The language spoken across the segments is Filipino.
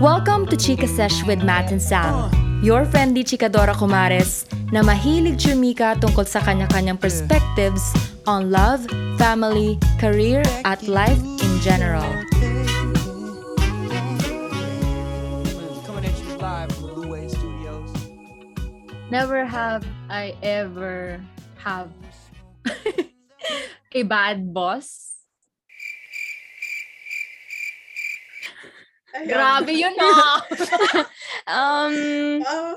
Welcome to Chika Sesh with Matt and Sam, your friendly chikadora kumares na mahilig chumika tungkol sa kanya-kanyang perspectives on love, family, career, at life in general. Coming at you live from the Luway Studios. Never have I ever have a bad boss. Ayun. Grabe yun ah! um, Oh,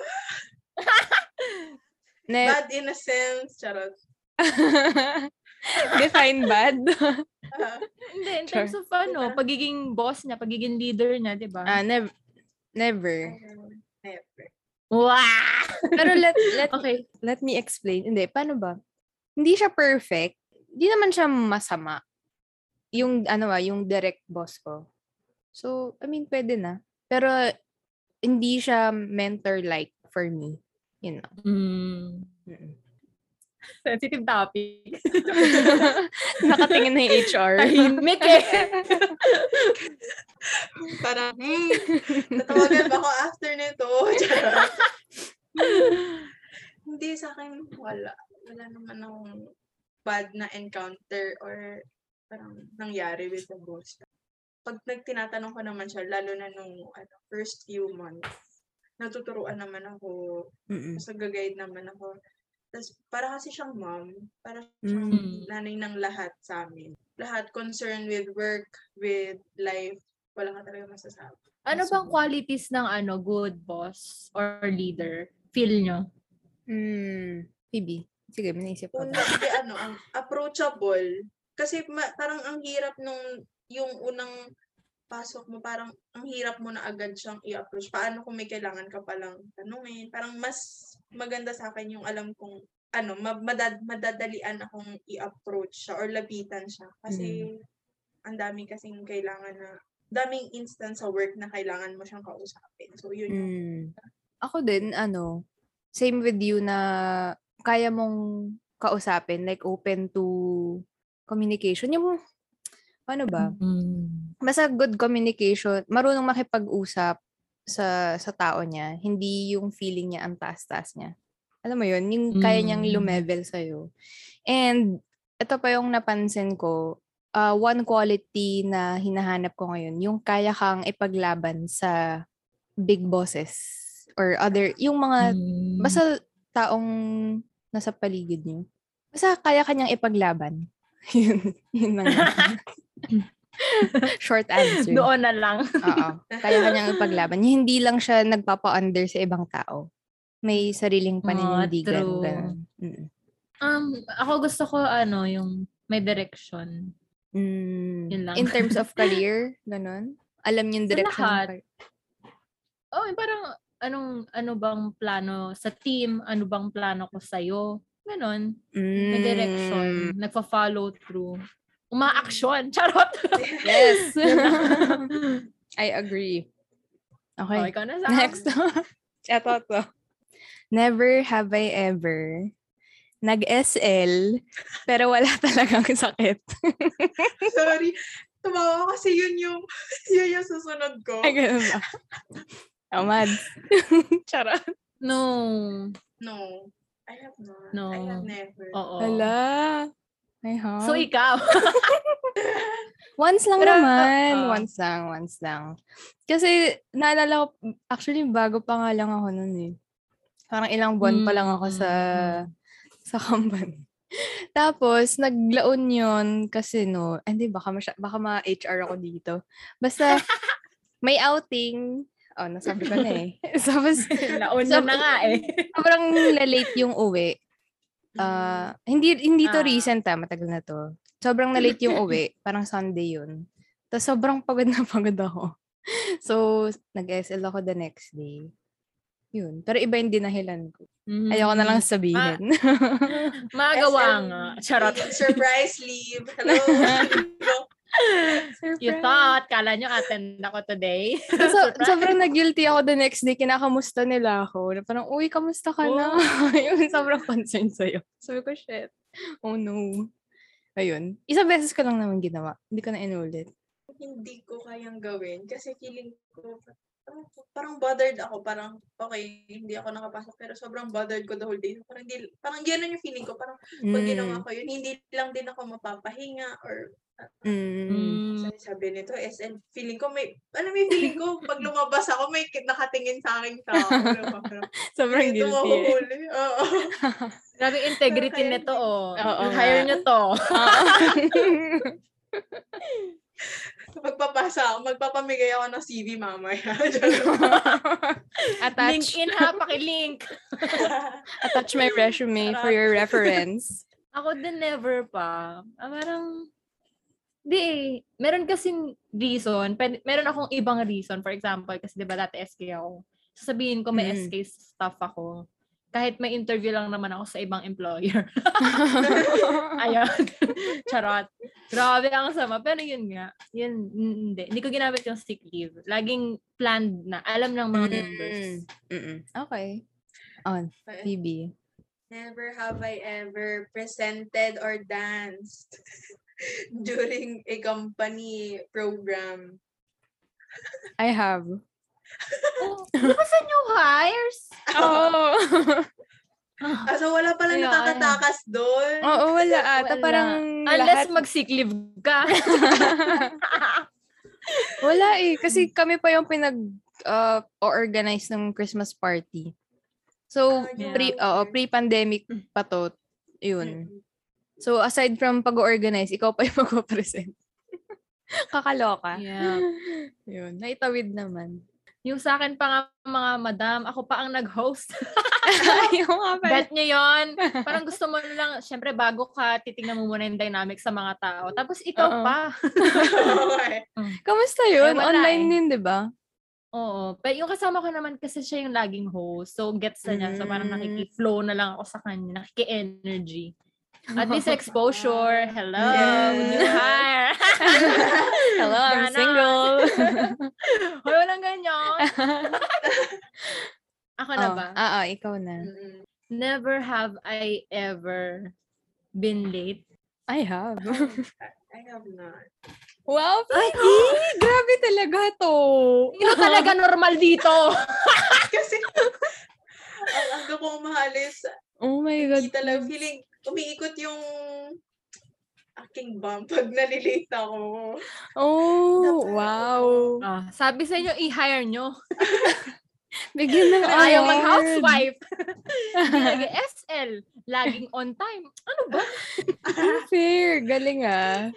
ne- bad in a sense. Charot. define bad. Ah, Hindi, in terms of ano, pagiging boss niya, pagiging leader niya, di ba? Ah, nev- never. never. wow! Pero let let Okay. let me explain. Hindi, paano ba? Hindi siya perfect. Hindi naman siya masama. Yung ano ah, yung direct boss ko. So, I mean, pwede na. Pero hindi siya mentor-like for me. You know. Mm. Mm-mm. Sensitive topic. Nakatingin na yung HR. Tahimik eh. Parang, hmm, tatawagan ba ako after nito? Hindi, sa akin, wala. Wala naman akong bad na encounter or parang nangyari with the boss. Pag nagtinatanong ko naman siya, lalo na nung ano, first few months, natuturuan naman ako, Mm-mm. mas nag-guide naman ako. Tapos, para kasi siyang mom, para siyang Mm. nanay ng lahat sa amin. Lahat concerned with work, with life, wala ka talaga masasabi. ano bang qualities ng ano good boss or leader? Feel nyo? Mm. Phoebe. Sige, may naisip ko. Di, ano, ang approachable. Kasi ma- parang ang hirap nung yung unang pasok mo, parang ang hirap mo na agad siyang i-approach. Paano kung may kailangan ka palang tanungin? Parang mas maganda sa akin yung alam kong ano, ma- madad, madadalian akong i-approach siya or lapitan siya. Kasi ang dami kasing kailangan na, daming instance sa work na kailangan mo siyang kausapin. So, yun yung Mm. Ako din, ano, same with you na kaya mong kausapin, like open to communication. Yung, ano ba? Mm. Basta good communication, marunong makipag-usap sa sa tao niya, hindi yung feeling niya ang taas-taas niya. Alam mo yun, yung kaya niyang Mm. lumevel sa'yo. And, ito pa yung napansin ko, ah, one quality na hinahanap ko ngayon, yung kaya kang ipaglaban sa big bosses or other, yung mga, Mm. basta taong nasa paligid niyo. Basta kaya kanyang ipaglaban. yun, yun lang. Short answer. Doon na lang. Oo. Kaya kanyang ipaglaban. Yung Hindi lang siya nagpapa-under sa ibang tao. May sariling paninindigan. true. ganun. Mm. Um, ako gusto ko ano, yung may direction. Mm. Yun lang. In terms of career, ganun. Alam yung Sa direction. ng lahat. Oh, parang anong ano bang plano sa team, ano bang plano ko sa Ganon. May Mm. direction, nagfa-follow through. Uma-action. Charot. Yes. I agree. Okay. Okay, ikaw na sa Next. Eto to. Never have I ever nag-SL pero wala talagang sakit. Sorry. Tumawa ko kasi yun yung, yun yung susunod ko. Ay, ganun ba? Oh, Mads. Charot. No. No. I have not. No. I have never. Oo. Hala. Ay, ha? So, ikaw. once lang Pero, naman. oo. once lang, once lang. Kasi, naalala ko, actually, bago pa nga lang ako nun eh. Parang ilang buwan pa lang ako sa Mm. sa company. Tapos, naglaon yun kasi no, hindi, baka, masya, baka ma-HR ako dito. Basta, may outing. Oh, nasabi ko na eh. Tapos, Naon So, na nga eh. sobrang late yung uwi. Ah, hindi hindi to Ah. recent ah, matagal na to. Sobrang na late yung uwi, parang Sunday yun. Tapos sobrang pagod na pagod ako. So, nag-SL ako the next day. Yun. Pero iba yung dinahilan ko. Ayoko na lang Mm. sabihin. Magawa SM nga. Charot. Surprise leave. Hello. You thought, kala nyo attend ako today. so, Surprise. sobrang nag-guilty ako the next day. Kinakamusta nila ako. Na parang, uy, kamusta ka na? yung sobrang concern sa'yo. Sabi ko, shit. Oh no. Ayun. Isang beses ko lang naman ginawa. Hindi ko na inulit. hindi ko kayang gawin kasi feeling ko, ang bothered ako. Parang, okay, hindi ako nakapasok. Pero sobrang bothered ko the whole day. Parang, di, parang ganun yung feeling ko. Parang, pag ginawa Mm. ko yun, hindi lang din ako mapapahinga or Mm. Mm. sabi, sabi nito, SL, feeling ko may, ano may feeling ko, pag lumabas ako, may nakatingin sa aking tao. Sobrang Ito guilty. eh. mahuhuli. Oo. Grabe integrity Kaya- nito, oh. Oo Hire nyo to. Magpapasa ako, magpapamigay ako ng CV mamaya. attach, LinkedIn ha, pakilink. attach my resume for your reference. Ako din never pa. Ah, parang, di eh. Meron kasing reason. Meron akong ibang reason. For example, kasi di ba dati SK ako. Sasabihin ko may Mm. SK stuff ako. Kahit may interview lang naman ako sa ibang employer. Ayun. Charot. Grabe ang sama. Pero yun nga. Yun, hindi. Hindi ko ginamit yung sick leave. Laging planned na. Alam ng mga members. Mm. Mm-mm. Okay. On, Phoebe. Never have I ever presented or danced during a company program. I have. Oh, di ba sa new hires? Oh. Ah, so wala pala Ayun. nakakatakas doon. Oo, wala ata. Wala. Parang Unless lahat. mag-sick leave ka. Wala eh. Kasi kami pa yung pinag uh, organize ng Christmas party. So, Ah, yeah. pre, oo, pre-pandemic pa to. Yun. Mm. So, aside from pag-organize, ikaw pa yung mag-present. Kakaloka. yeah. Yun. Naitawid naman. Yung sa akin pa nga mga madam, ako pa ang nag-host. yung nga pala. Bet nyo yon Parang gusto mo na lang, syempre bago ka, titingnan mo muna yung dynamic sa mga tao. Tapos ikaw Oo. pa. okay. Kamusta yun? Eh, wala Online eh. din, di ba? Oo. Pero yung kasama ko naman kasi siya yung laging host. So, gets na niya. So, parang Mm. nakiki-flow na lang ako sa kanya. Nakiki-energy. At least exposure. Hello. Yes. New hire. Hello, I'm Ganon. single. Hoy, walang ganyan. Ako na oh, ba? ah, ah, ikaw na. Never have I ever been late. I have. I have not. wow, Phoebe! Grabe talaga to. Sino talaga normal dito? Kasi, ang hanggang ko umahalis, Oh my God. hindi talaga feeling, umiikot yung aking bum pag nalilate ako. Oh, Dapat- wow. Ah, sabi sa inyo, i-hire nyo. Bigyan ng ayaw award. mag-housewife. Hindi nag-SL. Laging on time. Ano ba? Fair. Galing ah.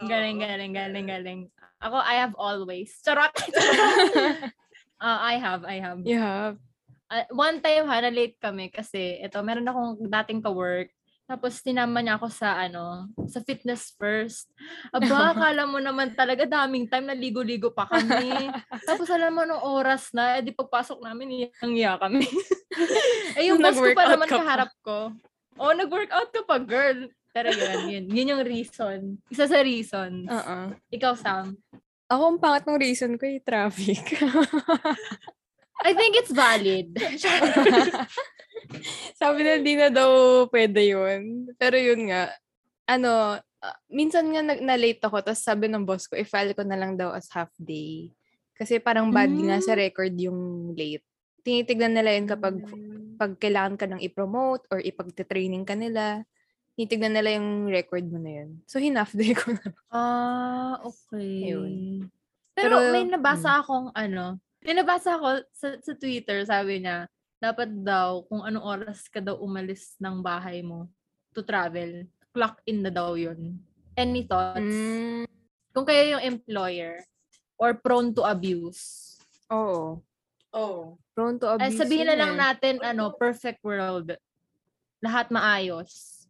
Galing, galing, galing, galing. Ako, I have always. Charot! Ah, I have, I have. You have. Ah, one time ha, na-late kami kasi ito, meron akong dating ka-work. Tapos tinama niya ako sa ano, sa fitness first. Aba, akala mo naman talaga daming time naligo-ligo pa kami. Tapos alam mo nung oras na, edi pagpasok namin, iyang-iya kami. eh yung boss ko pa naman ka kaharap ko. Oh, nag-workout ka pa, girl. Pero yun, yun. Yun yung reason. Isa sa reasons. Oo. Ikaw, Sam. Ako, ang pangat ng reason ko yung traffic. I think it's valid. Sabi na di na daw pwede yun. Pero yun nga, ano, ah, minsan nga na- na-late ako, tapos sabi ng boss ko, i-file ko na lang daw as half day. Kasi parang bad nga sa record yung late. Tinitignan nila yun kapag pag kailangan ka nang i-promote or ipag-training ka nila. Tinitignan nila yung record mo na yun. So, hinaf day ko na. Ah, okay. Ayun. Pero, Pero, may nabasa akong ano, may nabasa ako sa, sa Twitter, sabi niya, dapat daw kung anong oras ka daw umalis ng bahay mo to travel, clock in na daw yun. Any thoughts? Mm, Kung kayo yung employer or prone to abuse. oo. Oh. Prone to Ay, abuse. sabihin na lang eh. natin, ano, perfect world. Lahat maayos.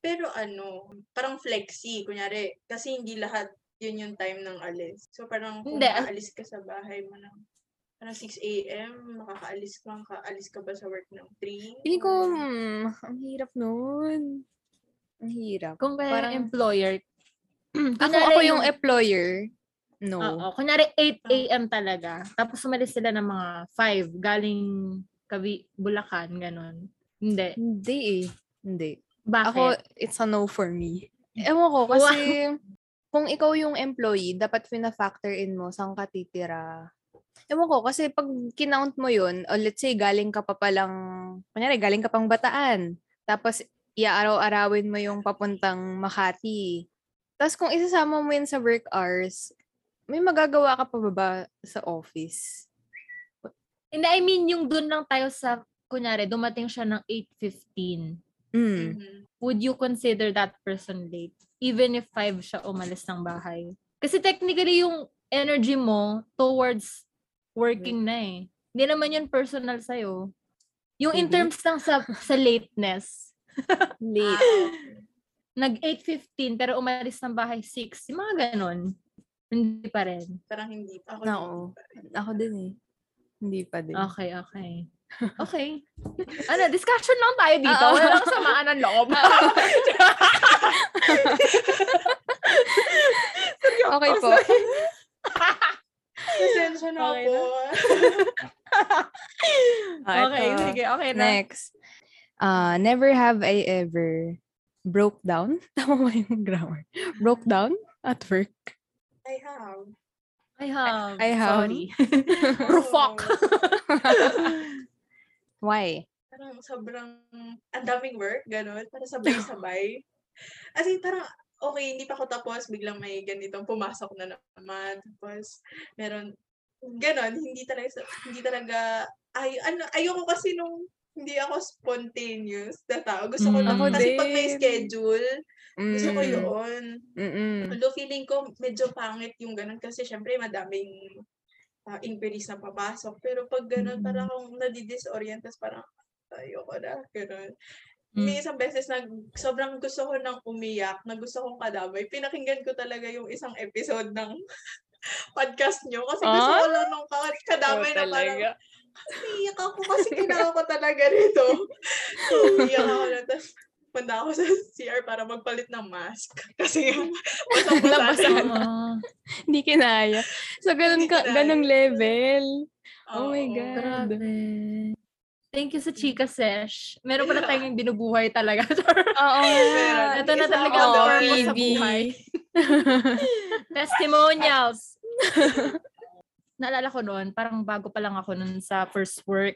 Pero ano, parang flexi, kunyari, kasi hindi lahat yun yung time ng alis. So parang kung Hindi, aalis ka sa bahay mo ng parang 6 a.m., makakaalis ka, makaalis ka ba sa work ng 3? Feeling ko, hmm, ang hirap nun. Ang hirap. Kung kayo Parang- yung employer, Ako, kunyari ako yung employer. No. Oo. Kunyari, 8 a.m. talaga. Tapos umalis sila ng mga 5 galing Kabi, Bulacan, ganun. Hindi. Hindi eh. Hindi. Bakit? Ako, it's a no for me. Ewan ko, kasi kung ikaw yung employee, dapat fina-factor in mo saan ka titira, Ewan ko, kasi pag kinount mo yun, o let's say galing ka pa palang, kunyari galing ka pang bataan, tapos iaaraw-arawin mo yung papuntang Makati. Tapos kung isasama mo yun sa work hours, may magagawa ka pa ba, sa office? Hindi, I mean, yung dun lang tayo sa, kunyari, dumating siya ng 8.15. Mm. Mhm. Would you consider that person late? Even if 5 siya umalis ng bahay. Kasi technically, yung energy mo towards working na eh. Hindi naman yun personal sa'yo. Yung in Maybe. terms lang sa, sa lateness. Late. Nag 8.15 pero umalis ng bahay 6. Yung mga ganon. Hindi pa rin. Parang hindi. Ako Oo. Ako din eh. Hindi pa din. Okay, okay. Okay. ano, discussion lang tayo dito. Oo. Walang samaan ng loob. Okay po. Pasensya na Okay po. Ah, okay, ito. sige, okay na. Next. Uh, never have I ever broke down. Tama ba yung grammar? Broke down at work. I have. I have. I have. Sorry. Rufok. Why? Parang sobrang, ang daming work, gano'n. Para sabay-sabay. As in, parang, okay, hindi pa ako tapos, biglang may ganitong pumasok na naman. Tapos, meron, gano'n, hindi talaga, hindi talaga, ay, ano, ayoko kasi nung, hindi ako spontaneous na tao. Gusto ko Mm. lang, Ako kasi pag may schedule, gusto ko Mm. yun. Mm-mm. Although feeling ko medyo pangit yung ganun kasi syempre madaming uh, inquiries na papasok. Pero pag ganun, Mm. parang akong nadidisorient, tapos parang ayoko na, ganun. Mm. May isang beses na sobrang gusto ko nang umiyak, na gusto kong kadamay. Pinakinggan ko talaga yung isang episode ng podcast nyo kasi gusto ko lang nung ka- kadamay na parang umiyak ako kasi kailangan ko talaga rito. So, umiyak ako na. Tapos, punta ako sa CR para magpalit ng mask. Kasi nga, basang-basa na. Oo. Hindi kinaya. So, ganun ka, ganung level. Oh my Oo. God. Grabe. Thank you sa Chika Sesh. Meron pala tayong binubuhay talaga. Oo Meron. Ito na talaga ang doon. purpose sa buhay. Testimonials. Naalala ko noon, parang bago pa lang ako noon sa first work.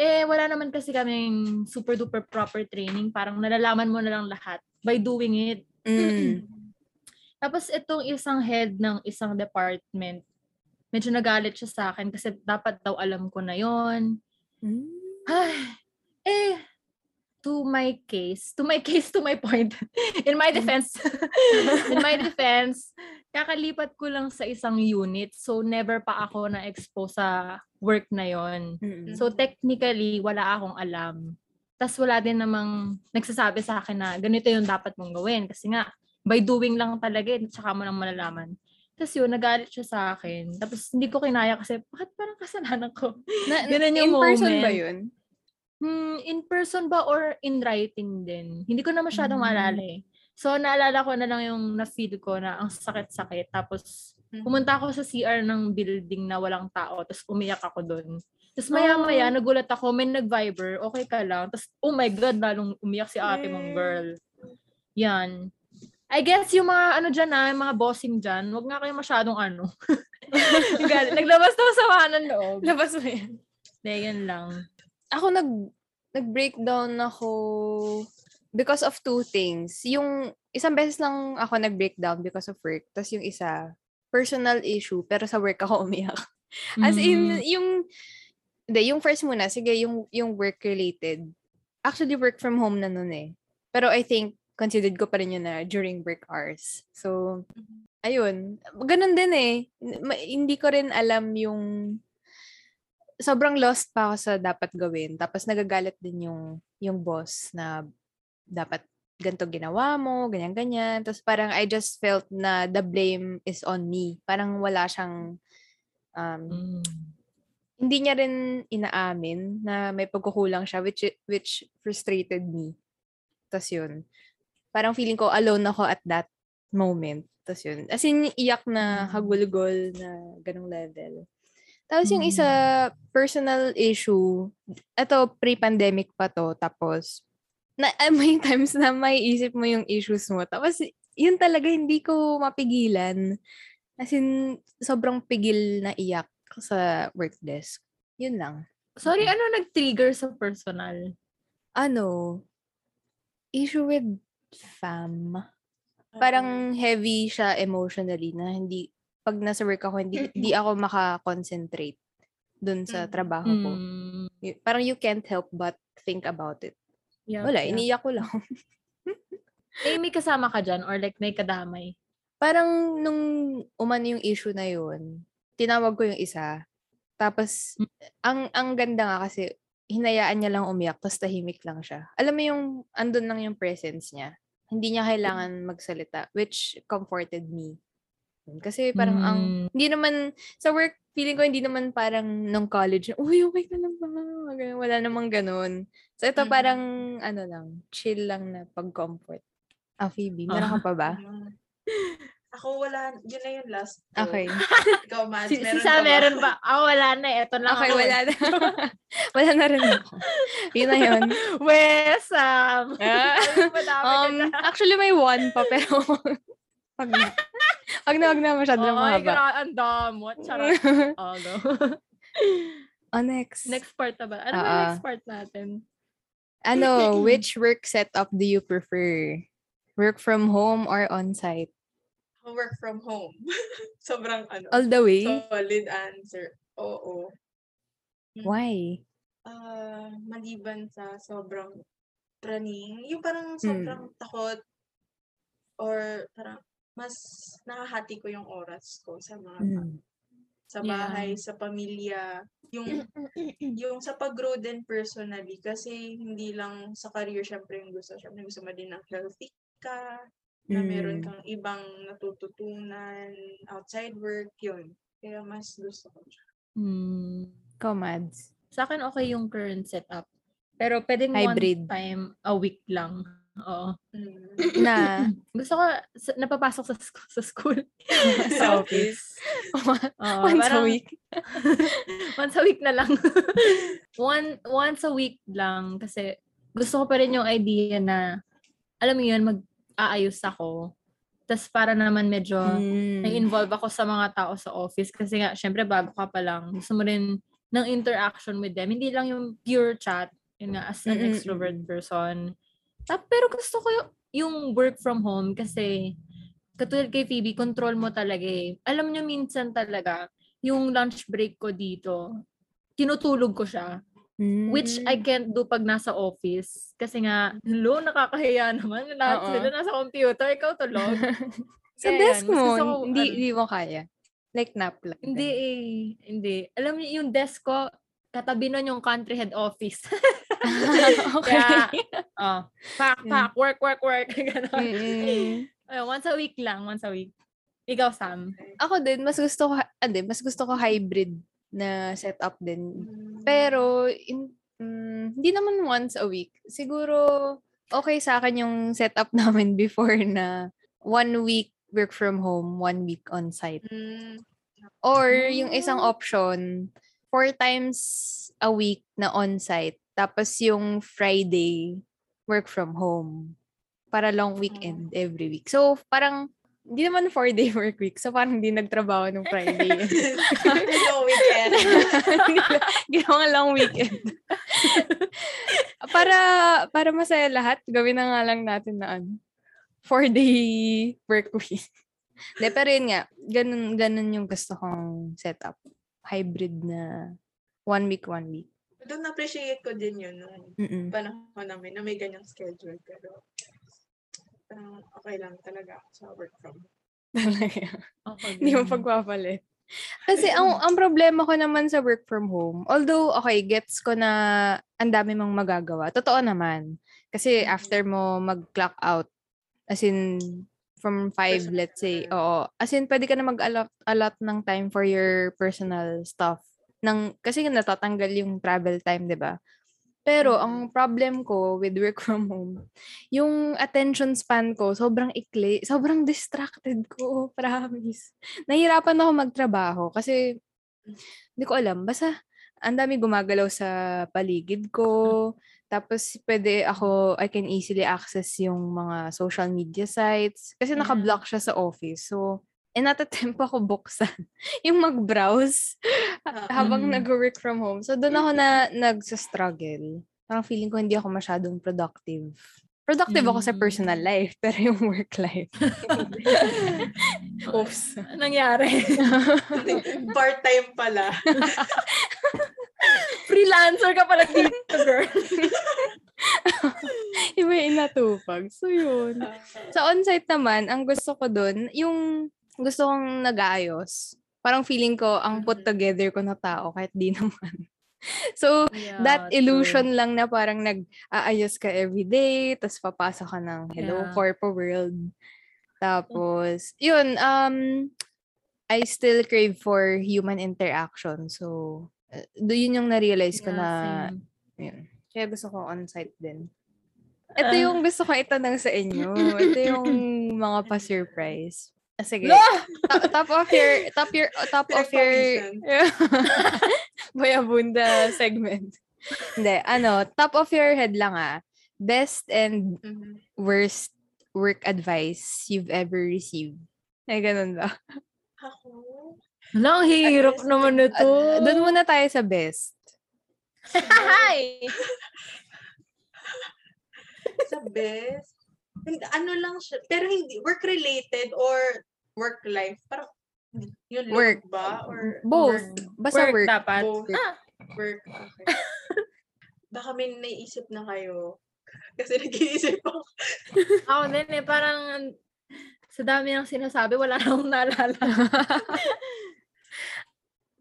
Eh, wala naman kasi kaming super duper proper training. Parang nalalaman mo na lang lahat by doing it. Mm. Tapos itong isang head ng isang department, medyo nagalit siya sa akin kasi dapat daw alam ko na yon. Mm. Ay, eh, to my case, to my case, to my point, in my defense, in my defense, kakalipat ko lang sa isang unit. So, never pa ako na-expose sa work na yon. So, technically, wala akong alam. Tapos, wala din namang nagsasabi sa akin na ganito yung dapat mong gawin. Kasi nga, by doing lang talaga, tsaka mo lang malalaman. Tapos yun, nagalit siya sa akin. Tapos hindi ko kinaya kasi, bakit parang kasalanan ko? Na, Ganun yung in person ba moment. yun? Hmm, in person ba or in writing din? Hindi ko na masyadong Mm. maalala eh. So, naalala ko na lang yung na-feel ko na ang sakit-sakit. Tapos, Mhm. pumunta ako sa CR ng building na walang tao. Tapos, umiyak ako doon. Tapos, Oh. maya-maya, nagulat ako. May nag-viber. Okay ka lang. Tapos, oh my God, lalong umiyak si ate mong girl. Yan. I guess yung mga ano dyan ah, yung mga bossing dyan, wag nga kayo masyadong ano. Naglabas na sa ng loob. Labas mo yan. Hindi, yan lang. Ako nag nag-breakdown ako because of two things. Yung isang beses lang ako nag-breakdown because of work. Tapos yung isa, personal issue, pero sa work ako umiyak. As in, Mm. yung, hindi, yung first muna, sige, yung, yung work-related. Actually, work from home na nun eh. Pero I think, considered ko pa rin yun na during work hours. So, ayun. Ganun din eh. Ma- Hindi ko rin alam yung sobrang lost pa ako sa dapat gawin. Tapos nagagalit din yung yung boss na dapat ganito ginawa mo, ganyan-ganyan. Tapos parang I just felt na the blame is on me. Parang wala siyang um, Mm. hindi niya rin inaamin na may pagkukulang siya which which frustrated me. Tapos yun. Parang feeling ko alone ako at that moment. Tapos yun. As in, iyak na Mm. hagulgol na ganong level. Tapos yung Mm. isa, personal issue. Ito, pre-pandemic pa to. Tapos, na, may times na may isip mo yung issues mo. Tapos, yun talaga hindi ko mapigilan. As in, sobrang pigil na iyak. sa work desk. Yun lang. Sorry, ano nag-trigger sa personal? Ano, issue with fam. Parang heavy siya emotionally na hindi, pag nasa work ako, hindi, hindi ako makakonsentrate dun sa Mm. trabaho ko. Mm, Parang you can't help but think about it. yeah, Wala, yeah. iniyak ko lang. Eh, may kasama ka dyan or like may kadamay? Parang nung umano yung issue na yun, tinawag ko yung isa. Tapos, ang ang ganda nga kasi, hinayaan niya lang umiyak, tapos tahimik lang siya. Alam mo yung, andun lang yung presence niya. Hindi niya kailangan magsalita, which comforted me. Kasi parang ang, Mm. hindi naman, sa work, feeling ko hindi naman parang nung college, uy, okay ka lang ba? Wala namang ganun. So, ito Mhm. parang, ano lang, chill lang na pag-comfort. Ah, Phoebe, meron ka pa ba? Ako wala, yun na yung last ko. Okay. Ikaw, Mads, Si, si meron Sam ka ba? meron ba? Ah, wala na. Ito lang Okay, ako. wala na. wala na rin ako. Yun na yun. We, Sam. Ah. Ka um, actually, may one pa, pero wag na. Wag na, wag na. Masyado na Ay, mahaba. gra- ang damo. Charot. Oh, go. oh, next. next part na ba? Ano ba ah. next part natin? Ano, which work setup do you prefer? Work from home or on-site? Work from home. Sobrang ano, All the way? solid answer. Oo. Why? Ah, maliban sa sobrang praning, yung parang Hmm. sobrang takot or parang mas nakahati ko yung oras ko sa mga Mm. sa Yeah. bahay, sa pamilya, yung yung sa pag-grow din personally kasi hindi lang sa career syempre yung gusto, syempre gusto mo din ng healthy ka, na meron Mm. kang ibang natututunan outside work, yun. Kaya mas gusto ko siya. Hmm. Ikaw, Mads. Sa akin, okay yung current setup. Pero pwedeng Hybrid. one time a week lang. Oo. Mm. Na, Gusto ko, sa- napapasok sa, sk- sa school. sa office. Oo, Once a parang- week. once a week na lang. One, once a week lang. Kasi gusto ko pa rin yung idea na, alam mo yun, mag-aayos ako. Tapos para naman medyo Mm. na-involve ako sa mga tao sa office. Kasi nga, syempre, bago ka pa lang. Gusto mo rin ng interaction with them. Hindi lang yung pure chat. Yun nga, as an Mm-mm, extrovert person. Tap, pero gusto ko yung, yung work from home kasi katulad kay Phoebe, control mo talaga eh. Alam nyo minsan talaga, yung lunch break ko dito, tinutulog ko siya. Which I Mm. can't do pag nasa office. Kasi nga, hello, nakakahiya naman. Lahat Oo. sila nasa computer, ikaw tulog. Sa Kaya desk yan, mas mo, gusto ko, hindi, ano, hindi mo kaya. Like nap lang. Hindi eh. Hindi. Alam niyo, yung desk ko, katabi nun yung country head office. okay. Kaya, oh, pack, Mm. pack, work, work, work. Ganon. Ayun, once a week lang, once a week. Ikaw, Sam. Ako din, mas gusto ko, ade, mas gusto ko hybrid na setup din. Pero, in, mm, hindi naman once a week. Siguro, okay sa akin yung setup namin before na one week work from home, one week on site. Mm. Or yung isang option, four times a week na on site. Tapos yung Friday, work from home. Para long weekend every week. So, parang, hindi naman four-day work week. So, parang hindi nagtrabaho nung Friday. Hello, weekend. Ginawa lang weekend. para para masaya lahat, gawin na nga lang natin na ano, four-day work week. De, pero yun nga, ganun, ganun yung gusto kong setup. Hybrid na one week, one week. Doon na-appreciate ko din yun nung Mm-mm. panahon namin na may ganyang schedule. Pero, parang okay lang talaga ako sa work from home. Talaga. Okay. Hindi mo pagpapalit. Kasi ang ang problema ko naman sa work from home, although okay, gets ko na ang dami mong magagawa. Totoo naman. Kasi Mhm. after mo mag-clock out, as in from 5, Personal let's say, oo. As in, pwede ka na mag-allot allot ng time for your personal stuff. Nang, kasi natatanggal yung travel time, di ba? Pero, Mhm. ang problem ko with work from home, yung attention span ko, sobrang ikli. Sobrang distracted ko, promise. Nahirapan ako magtrabaho kasi, hindi ko alam. Basta, ang dami gumagalaw sa paligid ko. Tapos, pwede ako, I can easily access yung mga social media sites. Kasi Yeah. naka-block siya sa office. So, eh natatempt ako buksan. yung mag-browse Ah, habang mm. nag-work from home. So, doon ako na nagsa-struggle. Parang feeling ko hindi ako masyadong productive. Productive ako sa personal Mm. life, pero yung work life. Oops. Anong nangyari? Part-time pala. Freelancer ka pala dito, girl. Iba yung natupag. So, yun. Sa on-site naman, ang gusto ko dun, yung gusto kong nag-aayos. Parang feeling ko, ang put Mhm. together ko na tao, kahit di naman. So, Yeah, that true. illusion lang na parang nag-aayos ka everyday, tapos papasok ka ng hello, Yeah. corpo world. Tapos, yun, um, I still crave for human interaction. So, uh, do yun yung na-realize ko Yeah, na, same. yun. Kaya gusto ko on-site din. Ito Ah. yung gusto ko itanong sa inyo. Ito yung mga pa-surprise. Ah, sige. Lah! top, top of your, top your, top of your, Boyabunda segment. Hindi, ano, top of your head lang ah. Best and Mhm. worst work advice you've ever received. Ay, ganun ba? Ako? Wala, ang hirap naman nito. Uh, doon muna tayo sa best. Hi! Sa best. Ano lang siya. Pero hindi, work-related or work-life. Parang, yun Work. ba? Or Both. Work. Basta work. dapat. Both. Ah, work. Okay. Baka may naisip na kayo. Kasi nag-iisip ako. ako din eh, parang sa dami ng sinasabi, wala na akong naalala.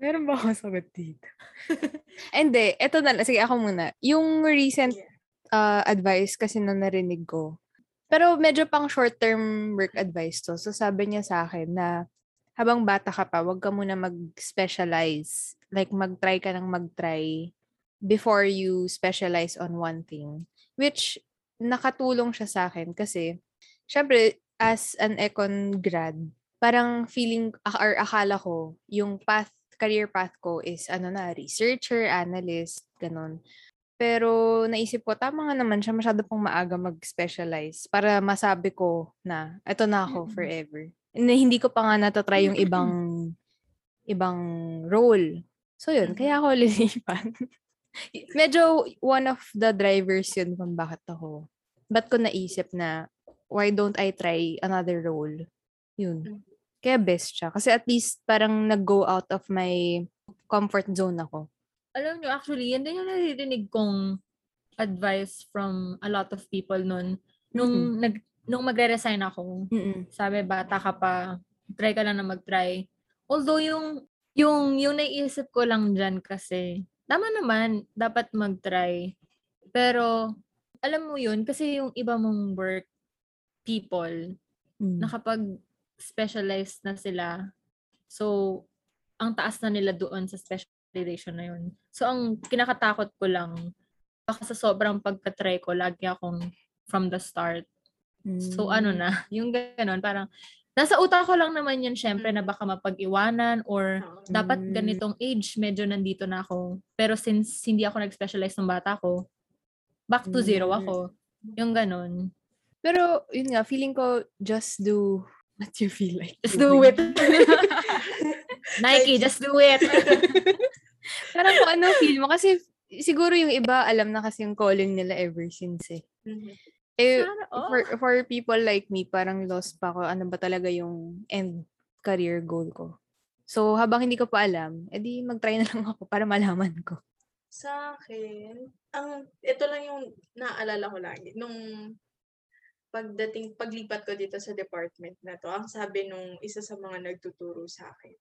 Meron ba akong sagot dito? Hindi, eto na lang. Sige, ako muna. Yung recent Yeah. uh, advice kasi na narinig ko. Pero medyo pang short-term work advice to. So sabi niya sa akin na habang bata ka pa, wag ka muna mag-specialize. Like mag-try ka ng mag-try before you specialize on one thing. Which nakatulong siya sa akin kasi syempre as an econ grad, parang feeling or akala ko yung path career path ko is ano na researcher, analyst, ganun. Pero naisip ko, tama nga naman siya, masyado pong maaga mag-specialize para masabi ko na, eto na ako Mm-mm. forever. Na hindi ko pa nga natatry yung ibang ibang role. So yun, Mhm. kaya ako lilipan. Medyo one of the drivers yun kung bakit ako. Ba't ko naisip na, why don't I try another role? Yun. Mhm. Kaya best siya. Kasi at least parang nag-go out of my comfort zone ako. Alam nyo, actually, yan din yung naririnig kong advice from a lot of people nun. Nung, nag, nung magre-resign ako, Mm-mm. sabi, bata ka pa, try ka lang na mag-try. Although yung, yung, yung naiisip ko lang dyan kasi, tama naman, dapat mag-try. Pero, alam mo yun, kasi yung iba mong work people, Mm. nakapag-specialize na sila. So, ang taas na nila doon sa specialization na yun. So, ang kinakatakot ko lang, baka sa sobrang pagka-try ko, lagi akong from the start. So, ano Mm. na, yung gano'n, parang, nasa utak ko lang naman yun, syempre, na baka mapag-iwanan or dapat Mm. ganitong age, medyo nandito na ako. Pero since hindi ako nag-specialize ng bata ko, back to zero Mm. ako. Yung gano'n. Pero, yun nga, feeling ko, just do what you feel like Just do it. Nike, just do it. Parang kung ano feel mo. Kasi, siguro yung iba, alam na kasi yung calling nila ever since eh. Mhm. Eh, Sana all. for, for people like me, parang lost pa ako. Ano ba talaga yung end career goal ko. So, habang hindi ko pa alam, edi mag-try na lang ako para malaman ko. Sa akin, ang ito lang yung naaalala ko lagi nung pagdating paglipat ko dito sa department na to. Ang sabi nung isa sa mga nagtuturo sa akin.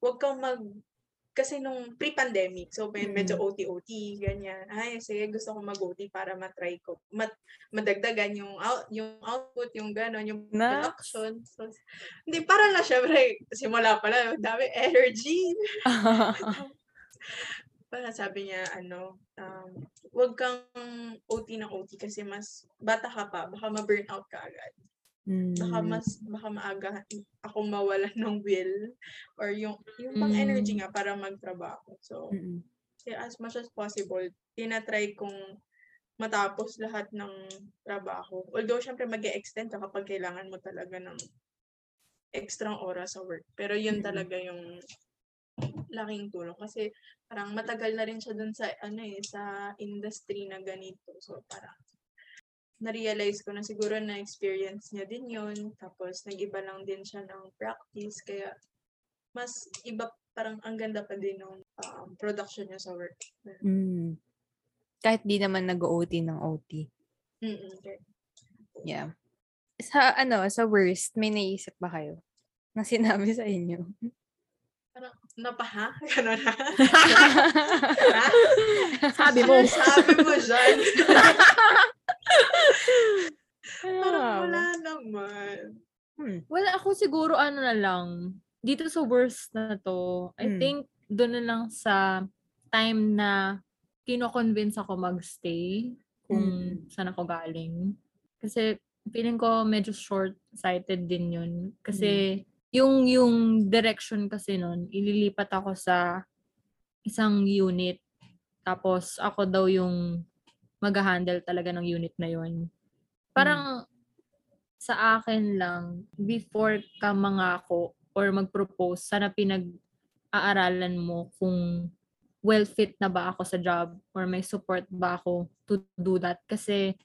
Huwag kang mag kasi nung pre-pandemic, so med- medyo Mm. OT-OT, ganyan. Ay, sige, gusto ko mag-OT para matry ko, mat, madagdagan yung out, yung output, yung gano'n, yung production. So, hindi, para lang syempre, simula pa lang, dami energy, parang sabi niya, ano, um, wag kang OT ng OT kasi mas bata ka pa, baka ma-burnout ka agad. Baka Mm. mas, baka maaga ako mawalan ng will or yung, yung pang energy nga para magtrabaho. So, kaya as much as possible, tinatry kong matapos lahat ng trabaho. Although, syempre, mag extend ka kapag kailangan mo talaga ng extra oras sa work. Pero yun Mm. talaga yung laking tulong kasi parang matagal na rin siya dun sa ano eh sa industry na ganito. So parang na-realize ko na siguro na experience niya din yun. Tapos nag-iba lang din siya ng practice kaya mas iba parang ang ganda pa din ng um, production niya sa work. Mm. Kahit di naman nag-OT ng OT. Mm-mm, okay. Yeah. Sa ano, sa worst, may naisip ba kayo? Na sinabi sa inyo? Parang, napaha? Ganon na. Sabi mo. Sabi mo dyan. Parang wala naman. hmm. Well, ako siguro ano na lang, dito sa worst na to, I Mm. think doon na lang sa time na kino-convince ako magstay kung Mm. saan ako galing. Kasi feeling ko medyo short-sighted din yun. Kasi yung yung direction kasi nun, ililipat ako sa isang unit. Tapos ako daw yung mag-handle talaga ng unit na yun. Parang sa akin lang, before ka mangako or mag-propose, sana pinag-aaralan mo kung well fit na ba ako sa job or may support ba ako to do that. Kasi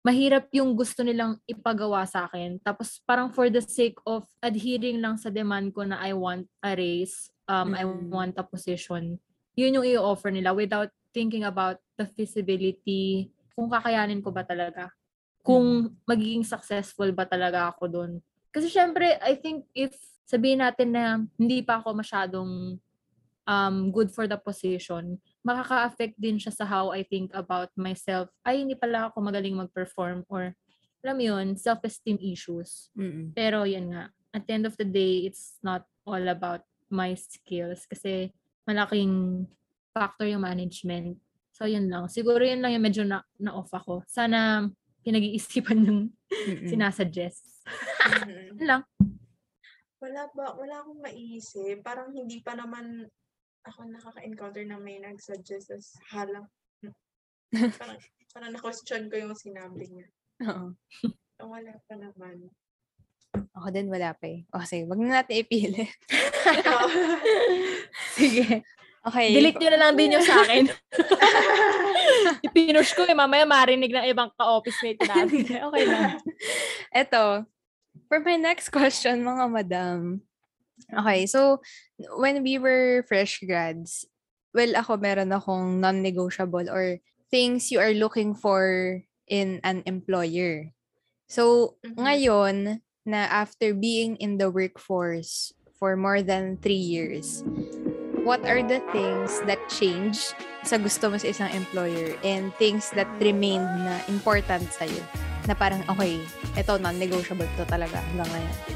mahirap yung gusto nilang ipagawa sa akin. Tapos parang for the sake of adhering lang sa demand ko na I want a raise, um, I Mm. want a position, yun yung i-offer nila without thinking about the feasibility, kung kakayanin ko ba talaga. Kung magiging successful ba talaga ako doon. Kasi syempre, I think if sabihin natin na hindi pa ako masyadong um, good for the position, makaka-affect din siya sa how I think about myself. Ay, hindi pala ako magaling mag-perform or alam mo yun, self-esteem issues. Mm-mm. Pero yun nga, at the end of the day, it's not all about my skills kasi malaking factor yung management. So yun lang. Siguro yun lang yung medyo na, na-off ako. Sana pinag-iisipan yung Mm-mm. sinasuggest. Mm. Yun lang. Wala ba, wala akong maisip. Parang hindi pa naman ako nakaka-encounter na may nag-suggest as halang. parang, parang na-question ko yung sinabi niya. Oo. So, wala pa naman. Ako din wala pa eh. O sige, wag na natin ipilit. Sige. Okay. Delete nyo na lang din yung sa akin. Ipinush ko eh. Mamaya marinig ng ibang ka-office mate natin. okay lang. Eto, for my next question, mga madam. Okay, so, when we were fresh grads, well, ako meron akong non-negotiable or things you are looking for in an employer. So, Mhm. ngayon, na after being in the workforce for more than three years, what are the things that change sa gusto mo sa isang employer and things that remained na important sa'yo? Na parang, okay, ito, non-negotiable to talaga hanggang ngayon.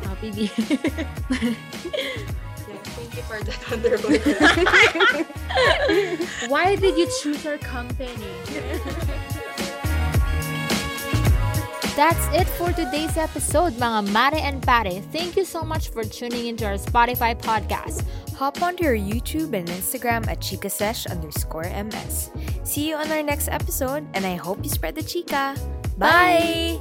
Yeah, thank you for that wonderful Why did you choose our company? That's it for today's episode, mga mare and pare. Thank you so much for tuning into our Spotify podcast. Hop onto your YouTube and Instagram at chikasesh underscore ms. See you on our next episode, and I hope you spread the chica. Bye!